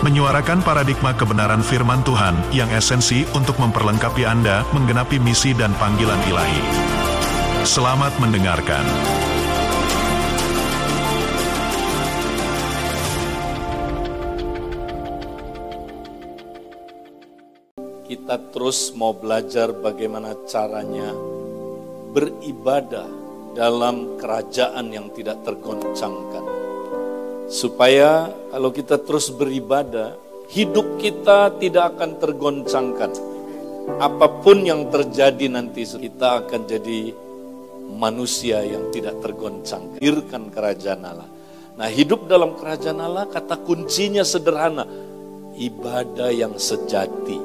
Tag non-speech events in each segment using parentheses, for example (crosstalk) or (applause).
menyuarakan paradigma kebenaran firman Tuhan yang esensi untuk memperlengkapi Anda menggenapi misi dan panggilan ilahi. Selamat mendengarkan. Kita terus mau belajar bagaimana caranya beribadah dalam kerajaan yang tidak tergoncangkan. Supaya kalau kita terus beribadah, hidup kita tidak akan tergoncangkan. Apa pun yang terjadi nanti, kita akan jadi manusia yang tidak tergoncangkan. Hirkan kerajaan Allah. Nah hidup dalam kerajaan Allah, kata kuncinya sederhana. Ibadah yang sejati.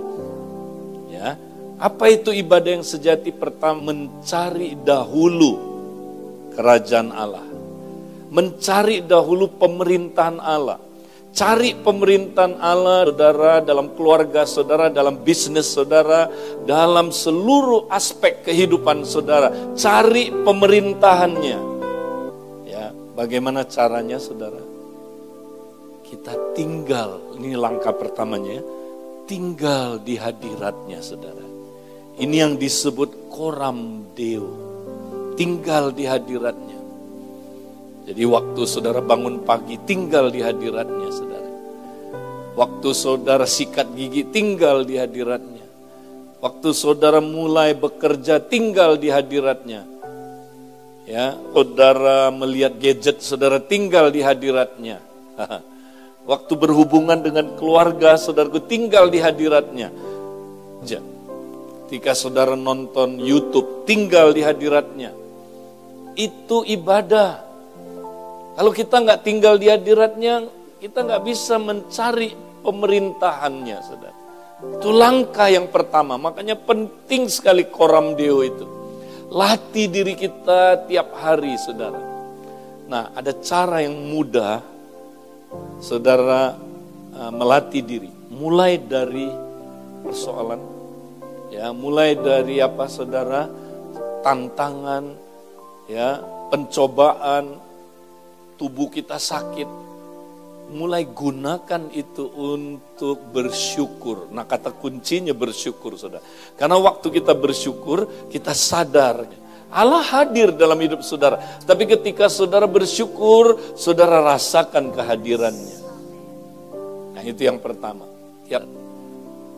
Ya, apa itu ibadah yang sejati? Pertama, mencari dahulu kerajaan Allah mencari dahulu pemerintahan Allah. Cari pemerintahan Allah, saudara, dalam keluarga saudara, dalam bisnis saudara, dalam seluruh aspek kehidupan saudara. Cari pemerintahannya. Ya, bagaimana caranya saudara? Kita tinggal, ini langkah pertamanya, ya, tinggal di hadiratnya saudara. Ini yang disebut koram deo, tinggal di hadiratnya. Jadi waktu saudara bangun pagi tinggal di hadiratnya saudara. Waktu saudara sikat gigi tinggal di hadiratnya. Waktu saudara mulai bekerja tinggal di hadiratnya. Ya, saudara melihat gadget saudara tinggal di hadiratnya. (laughs) Waktu berhubungan dengan keluarga saudaraku tinggal di hadiratnya. Ketika saudara nonton YouTube tinggal di hadiratnya. Itu ibadah. Kalau kita nggak tinggal di hadiratnya, kita nggak bisa mencari pemerintahannya, saudara. Itu langkah yang pertama, makanya penting sekali koram deo itu. Latih diri kita tiap hari, saudara. Nah, ada cara yang mudah, saudara uh, melatih diri. Mulai dari persoalan, ya, mulai dari apa, saudara, tantangan, ya, pencobaan, tubuh kita sakit, mulai gunakan itu untuk bersyukur. Nah kata kuncinya bersyukur saudara. Karena waktu kita bersyukur, kita sadar. Allah hadir dalam hidup saudara. Tapi ketika saudara bersyukur, saudara rasakan kehadirannya. Nah itu yang pertama. Ya,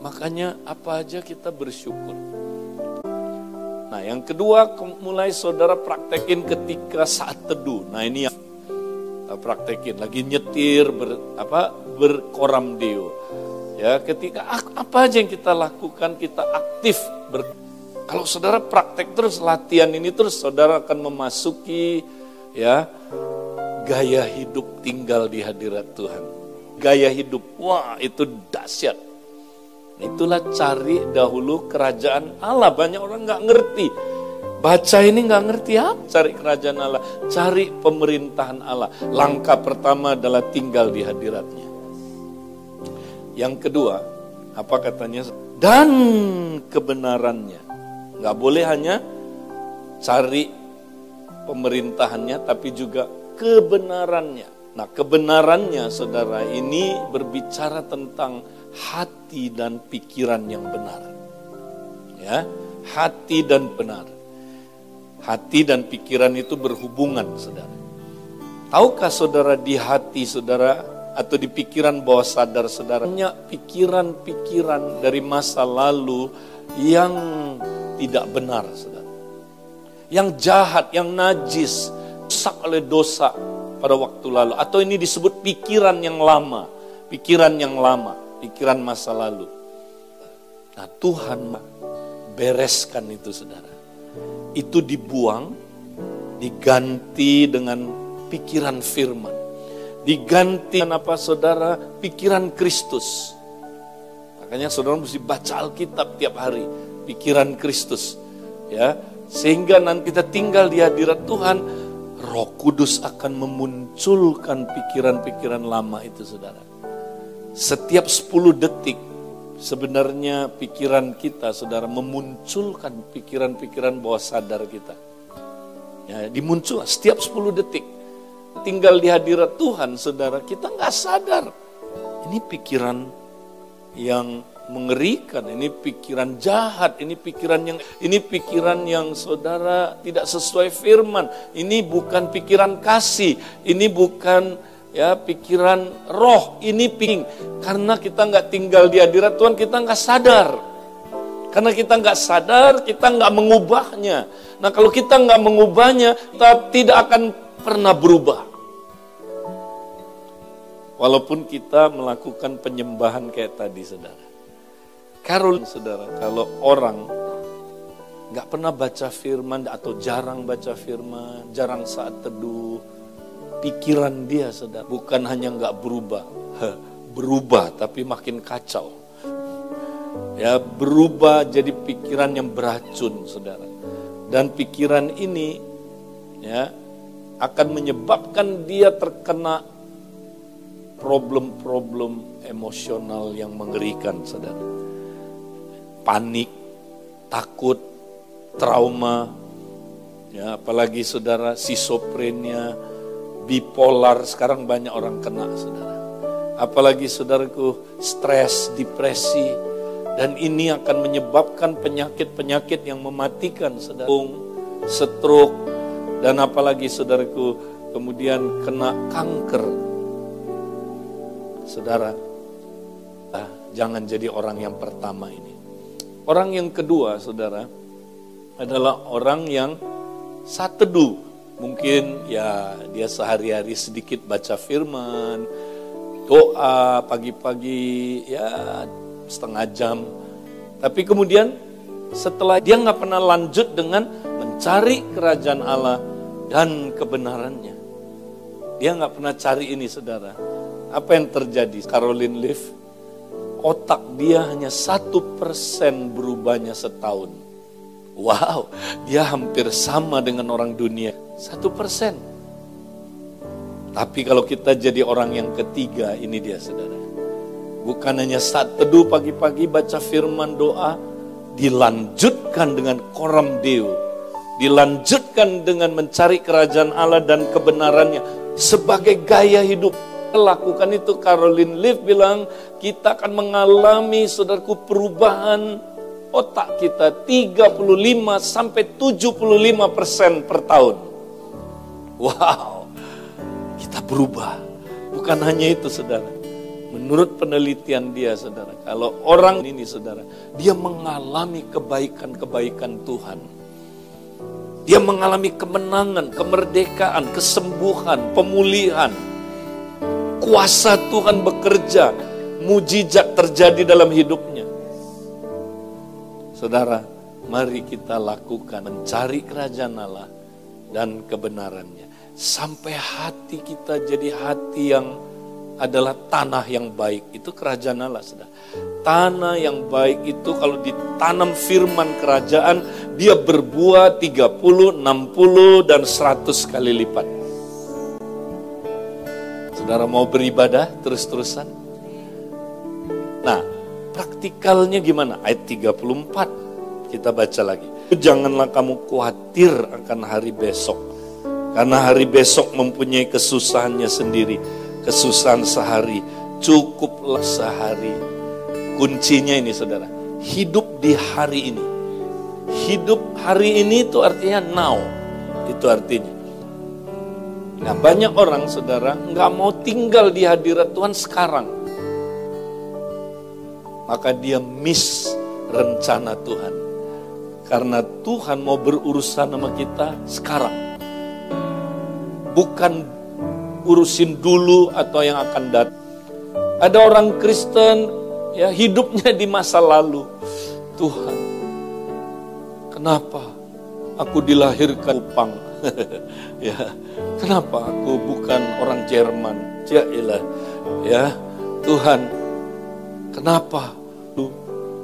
makanya apa aja kita bersyukur. Nah yang kedua, mulai saudara praktekin ketika saat teduh. Nah ini yang praktekin lagi nyetir ber, apa berkoram deo ya ketika apa aja yang kita lakukan kita aktif ber, kalau saudara praktek terus latihan ini terus saudara akan memasuki ya gaya hidup tinggal di hadirat Tuhan. Gaya hidup wah itu dahsyat. Itulah cari dahulu kerajaan Allah. Banyak orang nggak ngerti Baca ini nggak ngerti apa cari kerajaan Allah, cari pemerintahan Allah. Langkah pertama adalah tinggal di hadiratnya. Yang kedua, apa katanya? Dan kebenarannya. Nggak boleh hanya cari pemerintahannya, tapi juga kebenarannya. Nah kebenarannya saudara ini berbicara tentang hati dan pikiran yang benar. Ya, hati dan benar. Hati dan pikiran itu berhubungan, saudara. Tahukah saudara di hati saudara atau di pikiran bawah sadar saudara banyak pikiran-pikiran dari masa lalu yang tidak benar, saudara. Yang jahat, yang najis, rusak oleh dosa pada waktu lalu. Atau ini disebut pikiran yang lama, pikiran yang lama, pikiran masa lalu. Nah Tuhan bereskan itu saudara itu dibuang, diganti dengan pikiran firman. Diganti dengan apa saudara? Pikiran Kristus. Makanya saudara mesti baca Alkitab tiap hari. Pikiran Kristus. ya sehingga nanti kita tinggal di hadirat Tuhan Roh Kudus akan memunculkan pikiran-pikiran lama itu saudara setiap 10 detik sebenarnya pikiran kita saudara memunculkan pikiran-pikiran bawah sadar kita. Ya dimuncul setiap 10 detik. Tinggal di hadirat Tuhan saudara kita nggak sadar. Ini pikiran yang mengerikan, ini pikiran jahat, ini pikiran yang ini pikiran yang saudara tidak sesuai firman. Ini bukan pikiran kasih, ini bukan ya pikiran roh, ini ping. Karena kita nggak tinggal di hadirat Tuhan, kita nggak sadar. Karena kita nggak sadar, kita nggak mengubahnya. Nah kalau kita nggak mengubahnya, kita tidak akan pernah berubah. Walaupun kita melakukan penyembahan kayak tadi, saudara. Karul, saudara, kalau orang nggak pernah baca firman atau jarang baca firman, jarang saat teduh, pikiran dia, saudara, bukan hanya nggak berubah, berubah tapi makin kacau. Ya, berubah jadi pikiran yang beracun, saudara. Dan pikiran ini, ya, akan menyebabkan dia terkena problem-problem emosional yang mengerikan, saudara. Panik, takut, trauma, ya apalagi saudara sisoprennya, bipolar, sekarang banyak orang kena, saudara. Apalagi saudaraku stres, depresi, dan ini akan menyebabkan penyakit-penyakit yang mematikan, saudara. Stroke, dan apalagi saudaraku kemudian kena kanker, Saudara, ah, jangan jadi orang yang pertama ini. Orang yang kedua, saudara, adalah orang yang saat teduh. Mungkin ya dia sehari-hari sedikit baca firman, doa pagi-pagi ya setengah jam. Tapi kemudian setelah dia nggak pernah lanjut dengan mencari kerajaan Allah dan kebenarannya. Dia nggak pernah cari ini saudara. Apa yang terjadi? Caroline Leaf, otak dia hanya satu persen berubahnya setahun. Wow, dia hampir sama dengan orang dunia. Satu persen. Tapi kalau kita jadi orang yang ketiga, ini dia saudara. Bukan hanya saat teduh pagi-pagi baca firman doa, dilanjutkan dengan koram deo. Dilanjutkan dengan mencari kerajaan Allah dan kebenarannya sebagai gaya hidup lakukan itu Caroline Leaf bilang kita akan mengalami saudaraku perubahan otak kita 35 sampai 75 persen per tahun. Wow, kita berubah. Bukan hanya itu saudara. Menurut penelitian dia saudara, kalau orang ini saudara, dia mengalami kebaikan-kebaikan Tuhan. Dia mengalami kemenangan, kemerdekaan, kesembuhan, pemulihan kuasa Tuhan bekerja, mujizat terjadi dalam hidupnya. Saudara, mari kita lakukan mencari kerajaan Allah dan kebenarannya. Sampai hati kita jadi hati yang adalah tanah yang baik. Itu kerajaan Allah, saudara. Tanah yang baik itu kalau ditanam firman kerajaan, dia berbuah 30, 60, dan 100 kali lipat. Saudara mau beribadah terus-terusan? Nah, praktikalnya gimana? Ayat 34 kita baca lagi. Janganlah kamu khawatir akan hari besok. Karena hari besok mempunyai kesusahannya sendiri. Kesusahan sehari, cukuplah sehari. Kuncinya ini saudara, hidup di hari ini. Hidup hari ini itu artinya now. Itu artinya. Nah banyak orang saudara nggak mau tinggal di hadirat Tuhan sekarang. Maka dia miss rencana Tuhan. Karena Tuhan mau berurusan sama kita sekarang. Bukan urusin dulu atau yang akan datang. Ada orang Kristen ya hidupnya di masa lalu. Tuhan, kenapa aku dilahirkan upang? (laughs) ya, kenapa aku bukan orang Jerman? Ya ilah, ya Tuhan, kenapa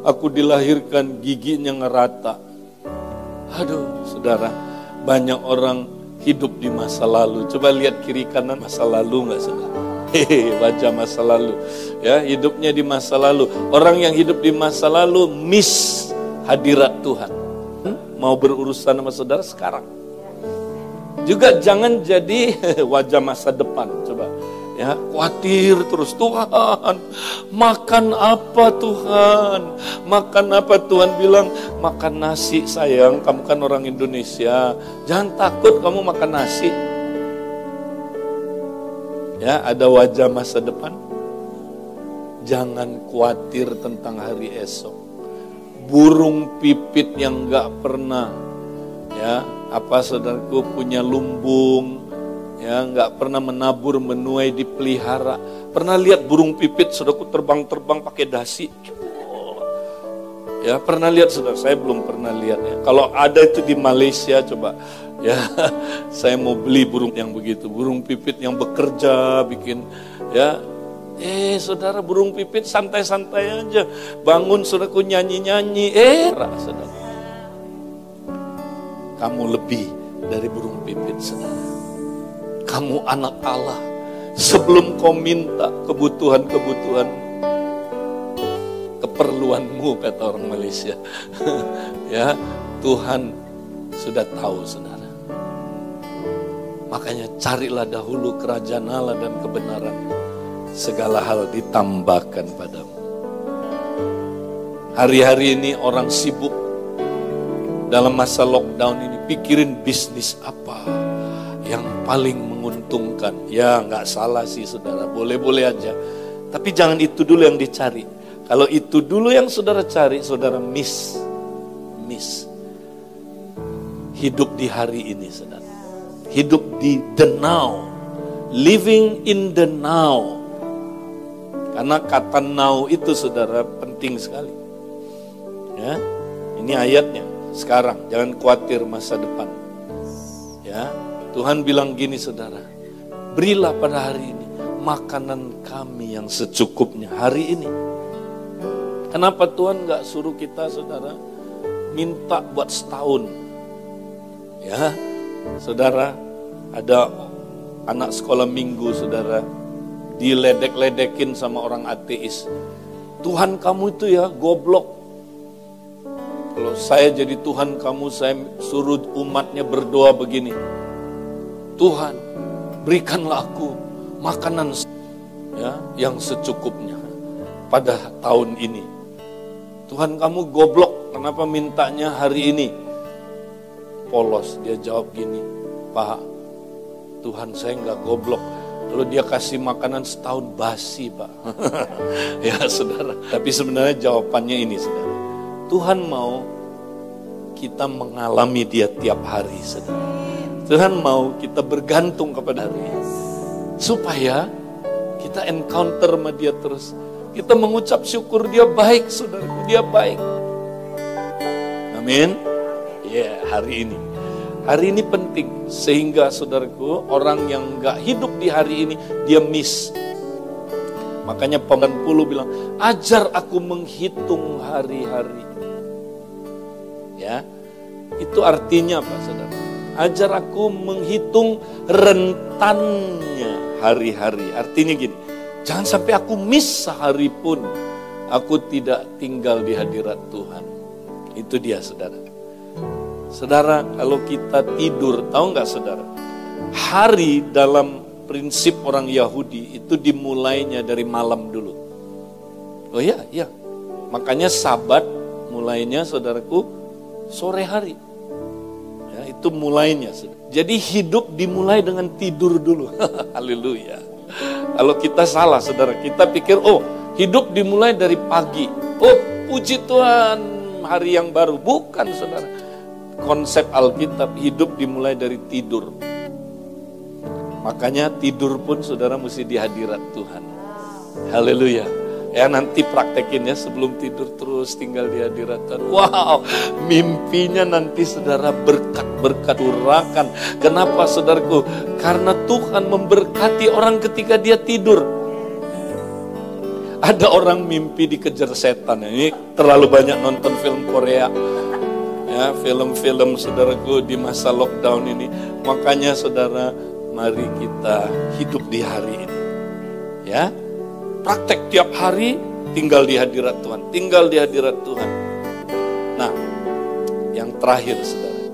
aku dilahirkan giginya ngerata? Aduh, saudara, banyak orang hidup di masa lalu. Coba lihat kiri kanan masa lalu nggak saudara? Hehe, wajah masa lalu. Ya, hidupnya di masa lalu. Orang yang hidup di masa lalu miss hadirat Tuhan. Mau berurusan sama saudara sekarang. Juga jangan jadi (laughs) wajah masa depan. Coba ya khawatir terus Tuhan makan apa Tuhan? Makan apa? Tuhan bilang makan nasi sayang kamu kan orang Indonesia. Jangan takut kamu makan nasi. Ya ada wajah masa depan? Jangan khawatir tentang hari esok. Burung pipit yang gak pernah ya apa saudaraku punya lumbung ya nggak pernah menabur menuai dipelihara. Pernah lihat burung pipit saudaraku terbang-terbang pakai dasi? Ya pernah lihat saudara. Saya belum pernah lihat ya. Kalau ada itu di Malaysia coba. Ya (laughs) saya mau beli burung yang begitu. Burung pipit yang bekerja bikin ya. Eh saudara burung pipit santai-santai aja. Bangun saudaraku nyanyi-nyanyi. Eh saudara. Kamu lebih dari burung pipit saudara kamu anak Allah. Sebelum kau minta kebutuhan-kebutuhan keperluanmu kata orang Malaysia. (laughs) ya, Tuhan sudah tahu saudara. Makanya carilah dahulu kerajaan Allah dan kebenaran. Segala hal ditambahkan padamu. Hari-hari ini orang sibuk dalam masa lockdown ini pikirin bisnis apa yang paling menguntungkan. Ya nggak salah sih saudara, boleh-boleh aja. Tapi jangan itu dulu yang dicari. Kalau itu dulu yang saudara cari, saudara miss. Miss. Hidup di hari ini saudara. Hidup di the now. Living in the now. Karena kata now itu saudara penting sekali. Ya, ini ayatnya. Sekarang jangan khawatir masa depan. Ya, Tuhan bilang gini saudara, berilah pada hari ini makanan kami yang secukupnya hari ini. Kenapa Tuhan nggak suruh kita saudara minta buat setahun? Ya, saudara ada anak sekolah minggu saudara diledek-ledekin sama orang ateis. Tuhan kamu itu ya goblok. Kalau saya jadi Tuhan kamu, saya suruh umatnya berdoa begini. Tuhan, berikanlah aku makanan ya yang secukupnya pada tahun ini. Tuhan kamu goblok, kenapa mintanya hari ini? Polos, dia jawab gini, Pak, Tuhan saya nggak goblok. Lalu dia kasih makanan setahun basi, Pak. (laughs) ya, saudara. Tapi sebenarnya jawabannya ini, saudara. Tuhan mau kita mengalami dia tiap hari, saudara. Tuhan mau kita bergantung kepada dia. Supaya kita encounter sama dia terus. Kita mengucap syukur dia baik, saudaraku. Dia baik. Amin. Ya, yeah, hari ini. Hari ini penting. Sehingga saudaraku, orang yang gak hidup di hari ini, dia miss. Makanya peman puluh bilang, ajar aku menghitung hari-hari. Ya, itu artinya apa saudara? Ajar aku menghitung rentannya hari-hari. Artinya gini, jangan sampai aku miss sehari pun aku tidak tinggal di hadirat Tuhan. Itu dia saudara. Saudara, kalau kita tidur, tahu nggak saudara? Hari dalam prinsip orang Yahudi itu dimulainya dari malam dulu. Oh iya, iya. Makanya sabat mulainya saudaraku sore hari itu mulainya. Jadi hidup dimulai dengan tidur dulu. (laughs) Haleluya. Kalau kita salah saudara, kita pikir oh hidup dimulai dari pagi. Oh puji Tuhan hari yang baru. Bukan saudara. Konsep Alkitab hidup dimulai dari tidur. Makanya tidur pun saudara mesti di hadirat Tuhan. Haleluya. Ya nanti praktekin ya sebelum tidur terus tinggal di hadirat Tuhan. Wow, mimpinya nanti saudara berkat-berkat urakan. Kenapa saudaraku? Karena Tuhan memberkati orang ketika dia tidur. Ada orang mimpi dikejar setan. Ini terlalu banyak nonton film Korea. ya film-film saudaraku di masa lockdown ini. Makanya saudara, mari kita hidup di hari ini. Ya, praktek tiap hari tinggal di hadirat Tuhan, tinggal di hadirat Tuhan. Nah, yang terakhir saudara,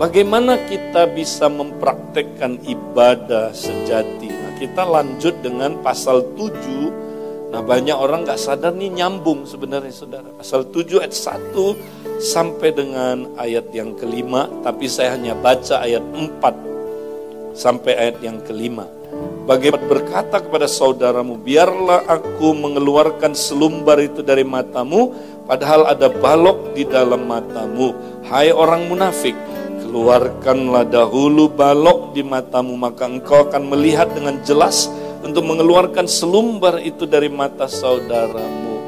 bagaimana kita bisa mempraktekkan ibadah sejati? Nah, kita lanjut dengan pasal 7 Nah banyak orang nggak sadar nih nyambung sebenarnya saudara. Pasal 7 ayat 1 sampai dengan ayat yang kelima. Tapi saya hanya baca ayat 4 sampai ayat yang kelima. Bagaimana berkata kepada saudaramu, biarlah aku mengeluarkan selumbar itu dari matamu, padahal ada balok di dalam matamu. Hai orang munafik, keluarkanlah dahulu balok di matamu, maka engkau akan melihat dengan jelas untuk mengeluarkan selumbar itu dari mata saudaramu.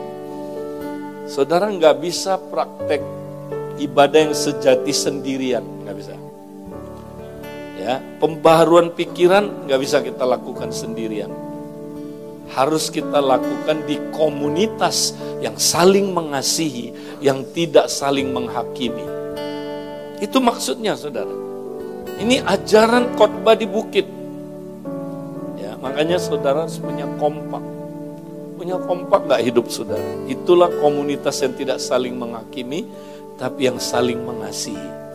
Saudara nggak bisa praktek ibadah yang sejati sendirian, nggak bisa. Ya, pembaharuan pikiran nggak bisa kita lakukan sendirian. Harus kita lakukan di komunitas yang saling mengasihi, yang tidak saling menghakimi. Itu maksudnya, saudara. Ini ajaran khotbah di bukit Makanya saudara punya kompak. Punya kompak gak hidup saudara. Itulah komunitas yang tidak saling menghakimi, tapi yang saling mengasihi.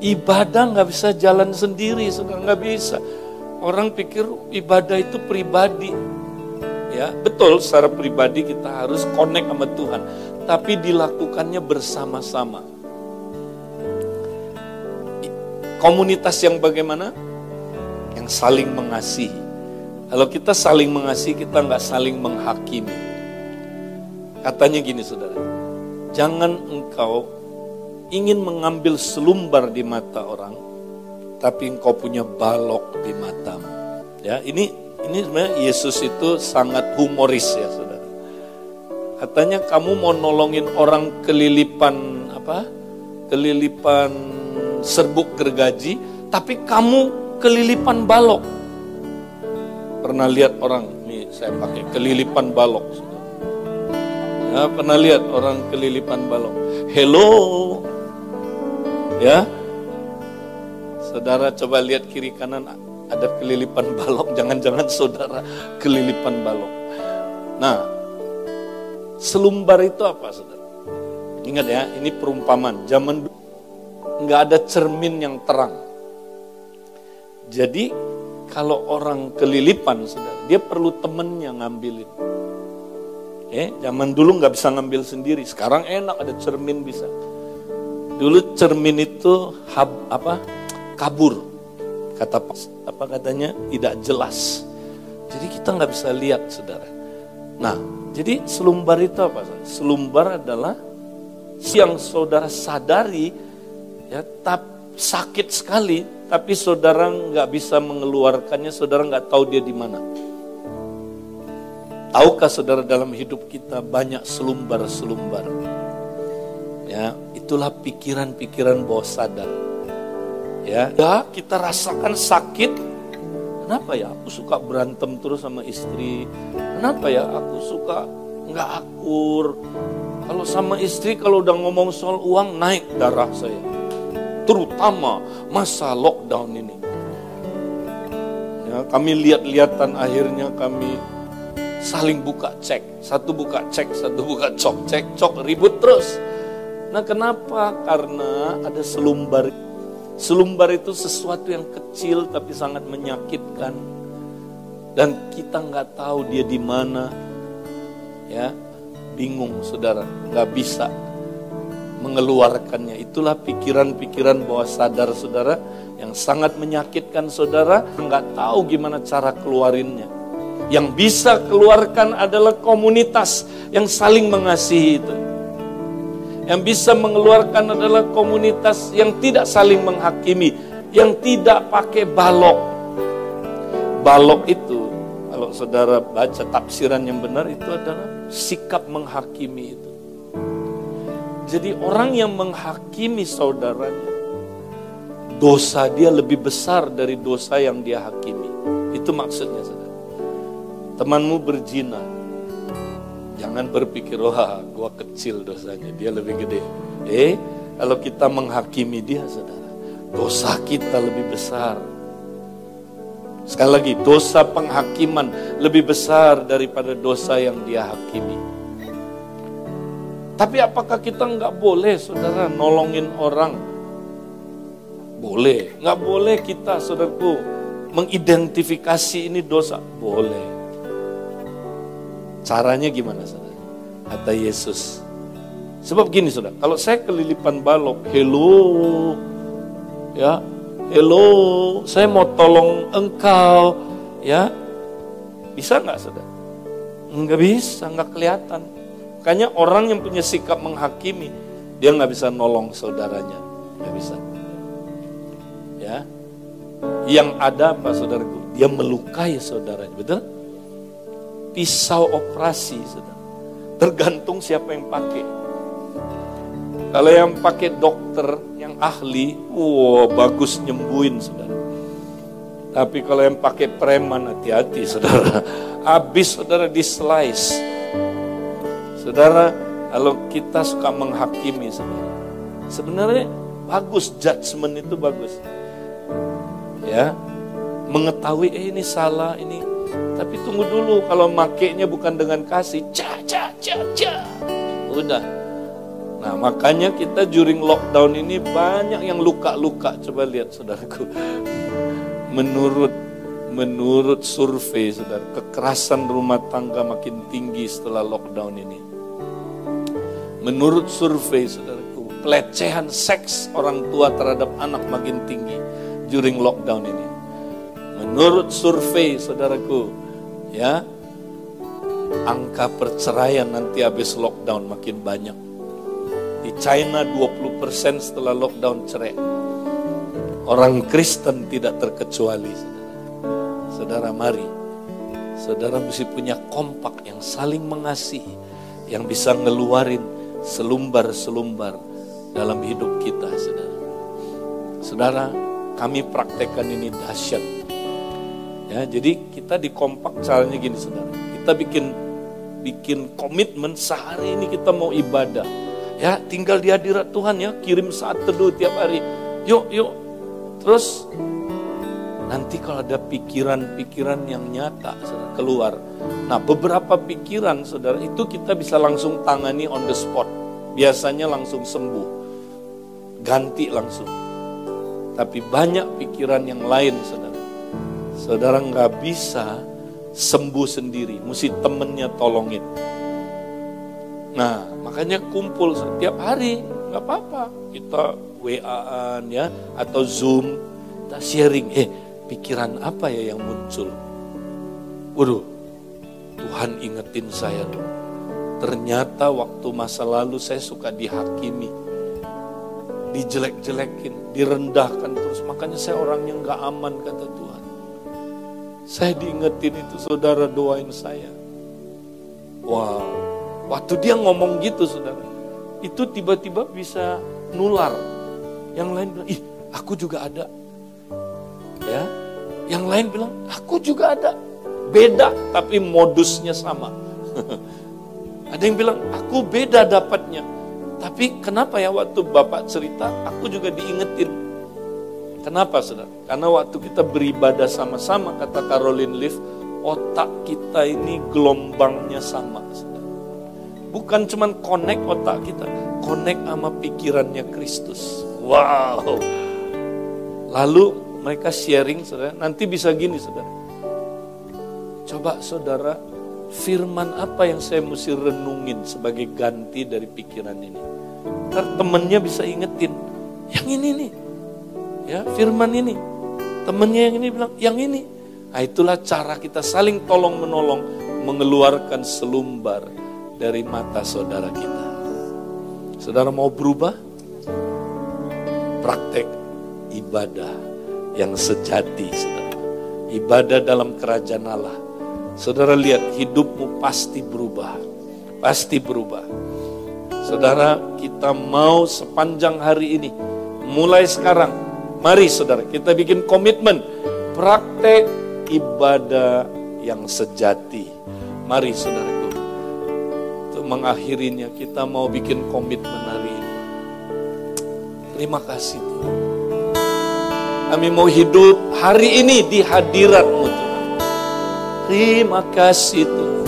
Ibadah gak bisa jalan sendiri, saudara gak bisa. Orang pikir ibadah itu pribadi. Ya, betul secara pribadi kita harus connect sama Tuhan, tapi dilakukannya bersama-sama. Komunitas yang bagaimana? Yang saling mengasihi. Kalau kita saling mengasihi, kita nggak saling menghakimi. Katanya gini saudara, jangan engkau ingin mengambil selumbar di mata orang, tapi engkau punya balok di matamu. Ya, ini ini sebenarnya Yesus itu sangat humoris ya saudara. Katanya kamu mau nolongin orang kelilipan apa? Kelilipan serbuk gergaji, tapi kamu kelilipan balok. Pernah lihat orang, nih saya pakai kelilipan balok. Ya, pernah lihat orang kelilipan balok. Hello. Ya. Saudara coba lihat kiri kanan ada kelilipan (laughs) balok, jangan-jangan saudara kelilipan balok. Nah, selumbar itu apa saudara? Ingat ya, ini perumpamaan. Zaman nggak ada cermin yang terang. Jadi kalau orang kelilipan, saudara, dia perlu temennya ngambilin. Eh, zaman dulu nggak bisa ngambil sendiri, sekarang enak ada cermin bisa. Dulu cermin itu hab, apa kabur, kata apa katanya tidak jelas. Jadi kita nggak bisa lihat, saudara. Nah, jadi selumbar itu apa? Selumbar adalah yang saudara sadari, ya, tap sakit sekali, tapi saudara nggak bisa mengeluarkannya, saudara nggak tahu dia di mana. Tahukah saudara dalam hidup kita banyak selumbar-selumbar? Ya, itulah pikiran-pikiran bawah sadar. Ya, ya, kita rasakan sakit. Kenapa ya aku suka berantem terus sama istri? Kenapa ya aku suka nggak akur? Kalau sama istri kalau udah ngomong soal uang naik darah saya terutama masa lockdown ini. Ya, kami lihat-lihatan akhirnya kami saling buka cek, satu buka cek, satu buka cok, cek, cok, ribut terus. Nah kenapa? Karena ada selumbar. Selumbar itu sesuatu yang kecil tapi sangat menyakitkan. Dan kita nggak tahu dia di mana. Ya, bingung saudara, nggak bisa mengeluarkannya. Itulah pikiran-pikiran bawah sadar saudara yang sangat menyakitkan saudara, nggak tahu gimana cara keluarinnya. Yang bisa keluarkan adalah komunitas yang saling mengasihi itu. Yang bisa mengeluarkan adalah komunitas yang tidak saling menghakimi, yang tidak pakai balok. Balok itu, kalau saudara baca tafsiran yang benar itu adalah sikap menghakimi itu. Jadi orang yang menghakimi saudaranya, dosa dia lebih besar dari dosa yang dia hakimi. Itu maksudnya saudara. Temanmu berzina, jangan berpikir, wah gua kecil dosanya, dia lebih gede. Eh, kalau kita menghakimi dia, saudara. Dosa kita lebih besar. Sekali lagi, dosa penghakiman lebih besar daripada dosa yang dia hakimi. Tapi apakah kita nggak boleh, saudara, nolongin orang? Boleh. Nggak boleh kita, saudaraku, mengidentifikasi ini dosa. Boleh. Caranya gimana, saudara? Kata Yesus. Sebab gini, saudara, kalau saya kelilipan balok, hello, ya, hello, saya mau tolong engkau, ya, bisa nggak, saudara? Nggak bisa, nggak kelihatan. Makanya orang yang punya sikap menghakimi, dia nggak bisa nolong saudaranya, nggak bisa. Ya, yang ada apa saudaraku? Dia melukai saudaranya, betul? Pisau operasi, saudara. Tergantung siapa yang pakai. Kalau yang pakai dokter, yang ahli, wow bagus nyembuhin, saudara. Tapi kalau yang pakai preman, hati-hati, saudara. Habis, saudara, di slice Saudara, kalau kita suka menghakimi saudara, sebenarnya bagus judgement itu bagus. Ya, mengetahui eh ini salah ini. Tapi tunggu dulu kalau makainya bukan dengan kasih, ca ca ca ca. Udah. Nah, makanya kita during lockdown ini banyak yang luka-luka. Coba lihat saudaraku. Menurut menurut survei saudara, kekerasan rumah tangga makin tinggi setelah lockdown ini. Menurut survei saudaraku, pelecehan seks orang tua terhadap anak makin tinggi during lockdown ini. Menurut survei saudaraku, ya, angka perceraian nanti habis lockdown makin banyak. Di China 20% setelah lockdown cerai. Orang Kristen tidak terkecuali. Saudara, saudara mari. Saudara mesti punya kompak yang saling mengasihi. Yang bisa ngeluarin selumbar-selumbar dalam hidup kita, saudara. Saudara, kami praktekkan ini dahsyat. Ya, jadi kita di kompak caranya gini, saudara. Kita bikin bikin komitmen sehari ini kita mau ibadah. Ya, tinggal di hadirat Tuhan ya, kirim saat teduh tiap hari. Yuk, yuk. Terus nanti kalau ada pikiran-pikiran yang nyata saudara, keluar, Nah beberapa pikiran saudara itu kita bisa langsung tangani on the spot. Biasanya langsung sembuh. Ganti langsung. Tapi banyak pikiran yang lain saudara. Saudara nggak bisa sembuh sendiri. Mesti temennya tolongin. Nah makanya kumpul setiap hari. nggak apa-apa. Kita WA-an ya. Atau Zoom. Kita sharing. Eh pikiran apa ya yang muncul? Waduh Tuhan ingetin saya tuh. Ternyata waktu masa lalu saya suka dihakimi. Dijelek-jelekin, direndahkan terus. Makanya saya orang yang gak aman kata Tuhan. Saya diingetin itu saudara doain saya. Wow, waktu dia ngomong gitu saudara. Itu tiba-tiba bisa nular. Yang lain bilang, ih aku juga ada. Ya, yang lain bilang, aku juga ada Beda tapi modusnya sama. (laughs) Ada yang bilang, aku beda dapatnya. Tapi kenapa ya waktu Bapak cerita, aku juga diingetin. Kenapa saudara? Karena waktu kita beribadah sama-sama, kata Caroline Leaf, otak kita ini gelombangnya sama. Saudara. Bukan cuma connect otak kita, connect sama pikirannya Kristus. Wow. Lalu mereka sharing, saudara. Nanti bisa gini, saudara Coba saudara, firman apa yang saya mesti renungin sebagai ganti dari pikiran ini? Ntar temennya bisa ingetin, yang ini nih, ya firman ini. Temennya yang ini bilang, yang ini. Nah itulah cara kita saling tolong menolong mengeluarkan selumbar dari mata saudara kita. Saudara mau berubah? Praktek ibadah yang sejati, saudara. Ibadah dalam kerajaan Allah Saudara lihat hidupmu pasti berubah. Pasti berubah. Saudara kita mau sepanjang hari ini. Mulai sekarang. Mari saudara kita bikin komitmen. Praktek ibadah yang sejati. Mari saudaraku. Untuk mengakhirinya kita mau bikin komitmen hari ini. Terima kasih Tuhan. Kami mau hidup hari ini di hadiratmu Tuhan. Terima kasih Tuhan.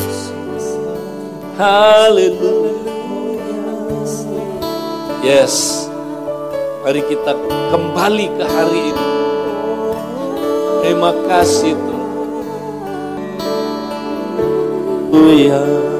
Haleluya. Yes. Mari kita kembali ke hari ini. Terima kasih Tuhan. Haleluya.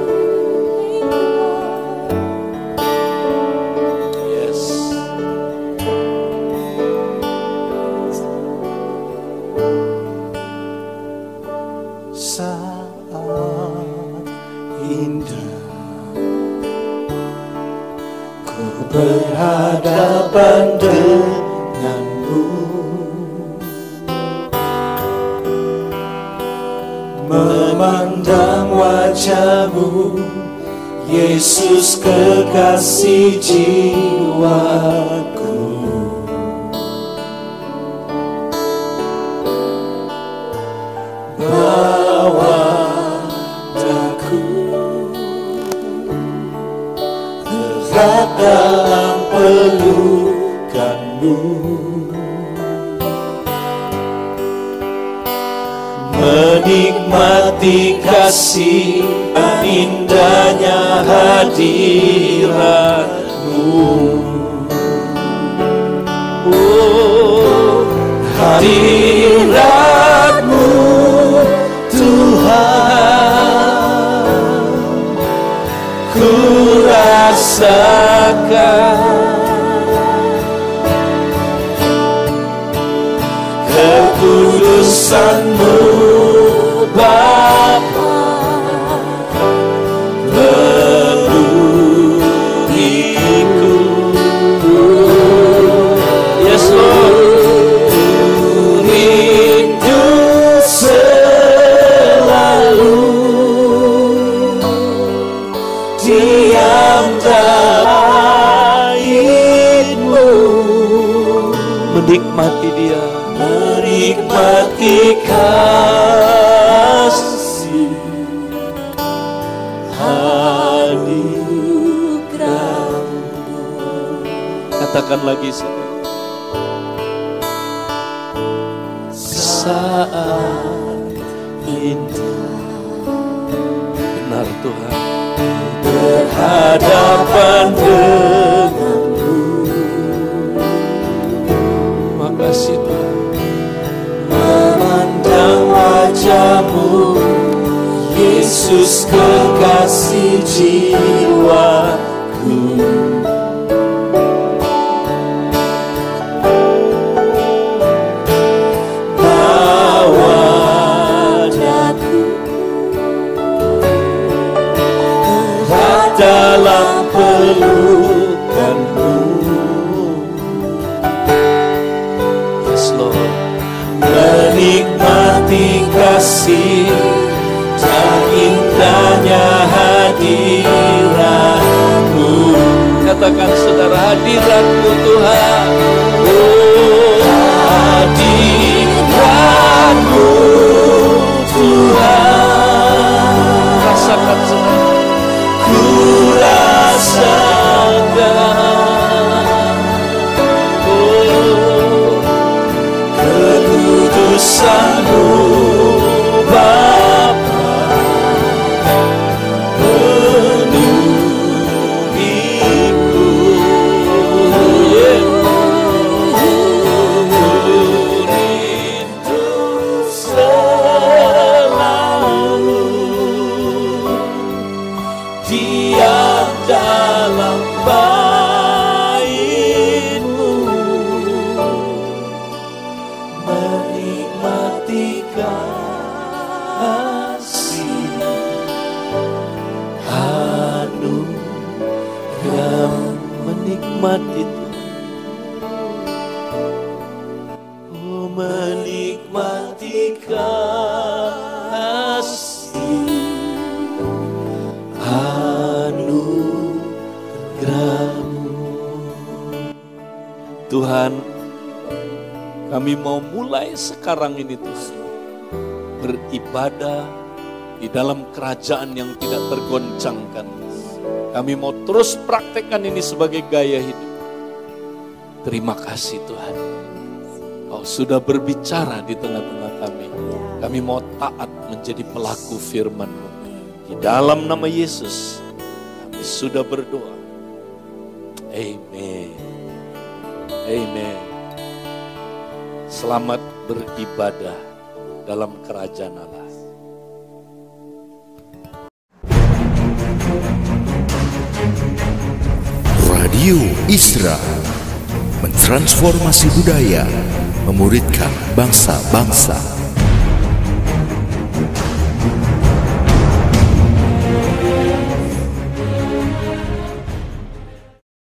Yesus kekasih jiwaku. Bawa daku. Dalam pelukanmu menikmati kasih indahnya hadiratmu. Oh, hadiratmu Tuhan ku rasakan Yesus kekasih jiwaku kasih dan indahnya hadiratmu Katakan saudara hadiratmu Tuhan. oh hadiratmu Tuhan Rasakan saudara. ku rasakan Oh, kekudusanmu kami mau mulai sekarang ini Tuhan. Beribadah di dalam kerajaan yang tidak tergoncangkan. Kami mau terus praktekkan ini sebagai gaya hidup. Terima kasih Tuhan. Kau sudah berbicara di tengah-tengah kami. Kami mau taat menjadi pelaku firman-Mu. Di dalam nama Yesus, kami sudah berdoa. Amin. Amin. Selamat beribadah dalam kerajaan Allah. Radio Isra mentransformasi budaya, memuridkan bangsa-bangsa.